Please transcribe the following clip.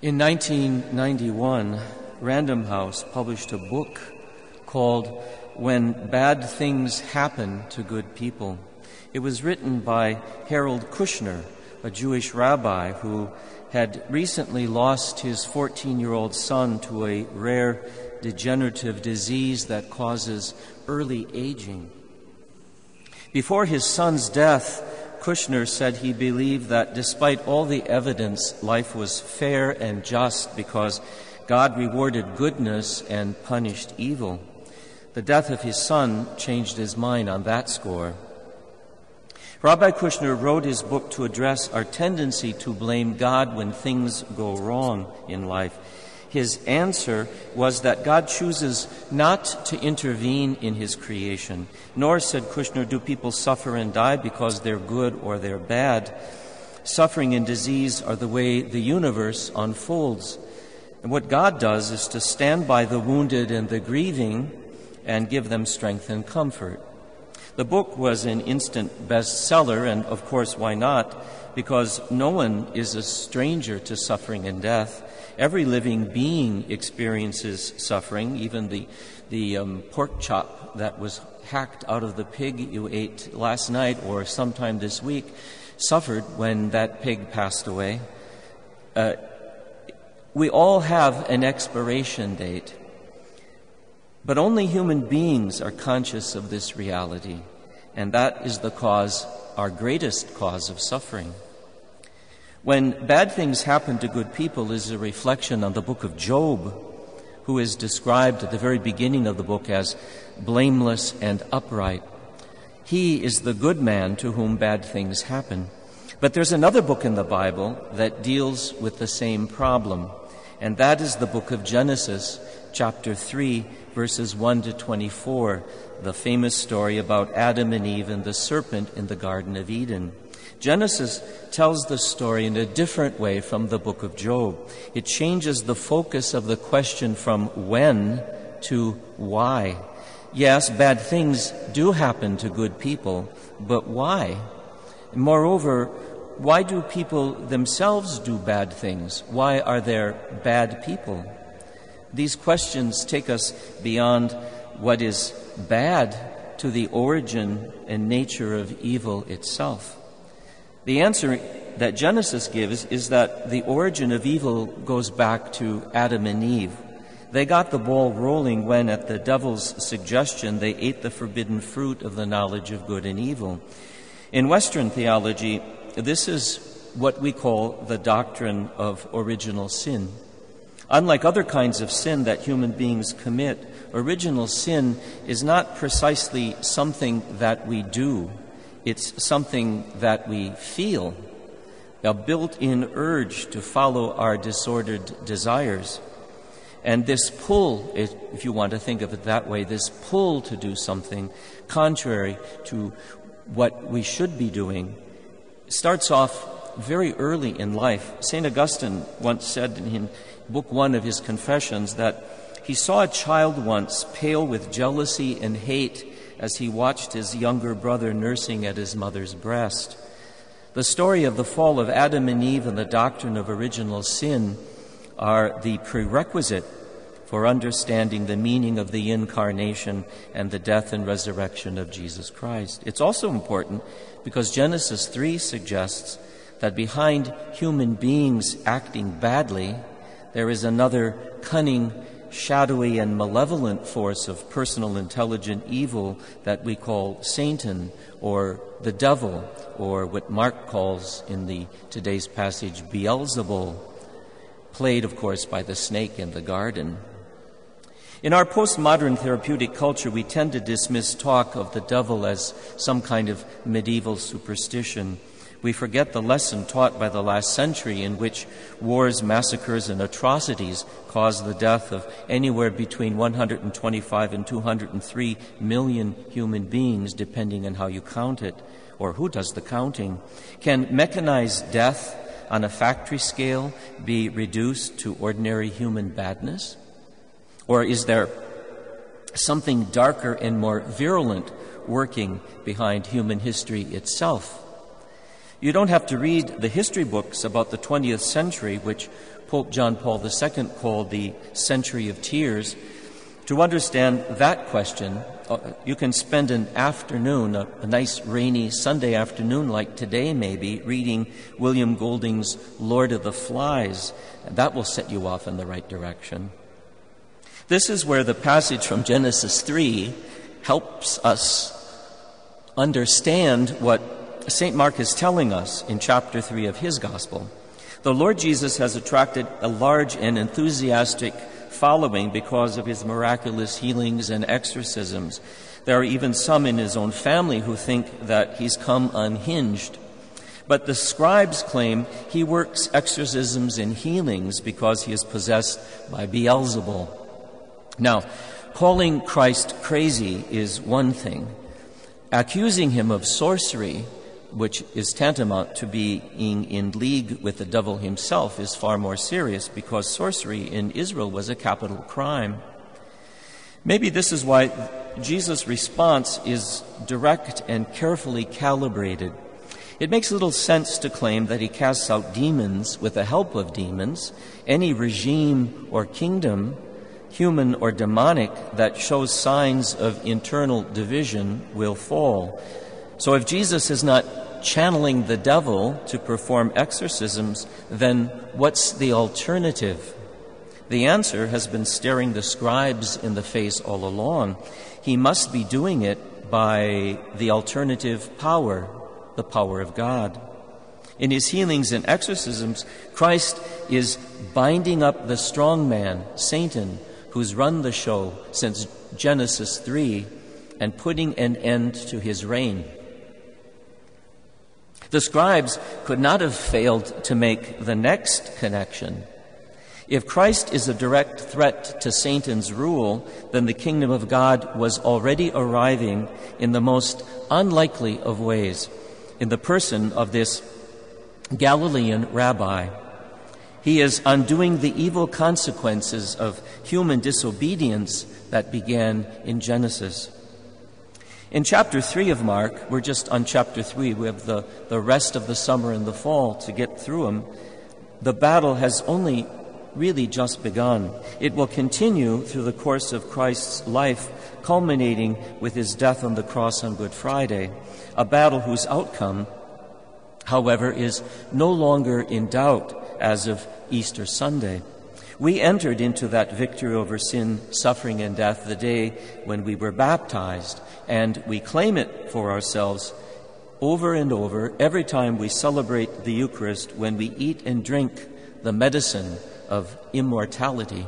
In 1991, Random House published a book called When Bad Things Happen to Good People. It was written by Harold Kushner, a Jewish rabbi who had recently lost his 14 year old son to a rare degenerative disease that causes early aging. Before his son's death, Kushner said he believed that despite all the evidence, life was fair and just because God rewarded goodness and punished evil. The death of his son changed his mind on that score. Rabbi Kushner wrote his book to address our tendency to blame God when things go wrong in life his answer was that God chooses not to intervene in his creation. Nor, said Kushner, do people suffer and die because they're good or they're bad. Suffering and disease are the way the universe unfolds. And what God does is to stand by the wounded and the grieving and give them strength and comfort. The book was an instant bestseller, and of course, why not? Because no one is a stranger to suffering and death. Every living being experiences suffering, even the, the um, pork chop that was hacked out of the pig you ate last night or sometime this week suffered when that pig passed away. Uh, we all have an expiration date, but only human beings are conscious of this reality, and that is the cause, our greatest cause of suffering. When bad things happen to good people is a reflection on the book of Job, who is described at the very beginning of the book as blameless and upright. He is the good man to whom bad things happen. But there's another book in the Bible that deals with the same problem, and that is the book of Genesis, chapter 3, verses 1 to 24, the famous story about Adam and Eve and the serpent in the Garden of Eden. Genesis tells the story in a different way from the book of Job. It changes the focus of the question from when to why. Yes, bad things do happen to good people, but why? Moreover, why do people themselves do bad things? Why are there bad people? These questions take us beyond what is bad to the origin and nature of evil itself. The answer that Genesis gives is that the origin of evil goes back to Adam and Eve. They got the ball rolling when, at the devil's suggestion, they ate the forbidden fruit of the knowledge of good and evil. In Western theology, this is what we call the doctrine of original sin. Unlike other kinds of sin that human beings commit, original sin is not precisely something that we do it's something that we feel, a built in urge to follow our disordered desires. And this pull, if you want to think of it that way, this pull to do something contrary to what we should be doing, starts off very early in life. St. Augustine once said in Book One of his Confessions that he saw a child once pale with jealousy and hate as he watched his younger brother nursing at his mother's breast. The story of the fall of Adam and Eve and the doctrine of original sin are the prerequisite for understanding the meaning of the incarnation and the death and resurrection of Jesus Christ. It's also important because Genesis 3 suggests that behind human beings acting badly, there is another cunning shadowy and malevolent force of personal intelligent evil that we call Satan or the devil, or what Mark calls in the today's passage Beelzebul, played, of course, by the snake in the garden. In our postmodern therapeutic culture, we tend to dismiss talk of the devil as some kind of medieval superstition we forget the lesson taught by the last century in which wars, massacres, and atrocities caused the death of anywhere between 125 and 203 million human beings, depending on how you count it or who does the counting. Can mechanized death on a factory scale be reduced to ordinary human badness? Or is there something darker and more virulent working behind human history itself? You don't have to read the history books about the 20th century, which Pope John Paul II called the Century of Tears. To understand that question, uh, you can spend an afternoon, a, nice rainy Sunday afternoon like today maybe, reading William Golding's Lord of the Flies. And that will set you off in the right direction. This is where the passage from Genesis 3 helps us understand what St. Mark is telling us in chapter 3 of his gospel. The Lord Jesus has attracted a large and enthusiastic following because of his miraculous healings and exorcisms. There are even some in his own family who think that he's come unhinged. But the scribes claim he works exorcisms and healings because he is possessed by Beelzebul. Now, calling Christ crazy is one thing. Accusing him of sorcery which is tantamount to being in league with the devil himself, is far more serious because sorcery in Israel was a capital crime. Maybe this is why Jesus' response is direct and carefully calibrated. It makes little sense to claim that he casts out demons with the help of demons. Any regime or kingdom, human or demonic, that shows signs of internal division will fall. So if Jesus is not channeling the devil to perform exorcisms, then what's the alternative? The answer has been staring the scribes in the face all along. He must be doing it by the alternative power, the power of God. In his healings and exorcisms, Christ is binding up the strong man, Satan, who's run the show since Genesis 3, and putting an end to his reign. The scribes could not have failed to make the next connection. If Christ is a direct threat to Satan's rule, then the kingdom of God was already arriving in the most unlikely of ways, in the person of this Galilean rabbi. He is undoing the evil consequences of human disobedience that began in Genesis. In chapter 3 of Mark, we're just on chapter 3, we have the, the rest of the summer and the fall to get through them. The battle has only really just begun. It will continue through the course of Christ's life, culminating with his death on the cross on Good Friday, a battle whose outcome, however, is no longer in doubt as of Easter Sunday. We entered into that victory over sin, suffering, and death the day when we were baptized, and we claim it for ourselves over and over every time we celebrate the Eucharist when we eat and drink the medicine of immortality.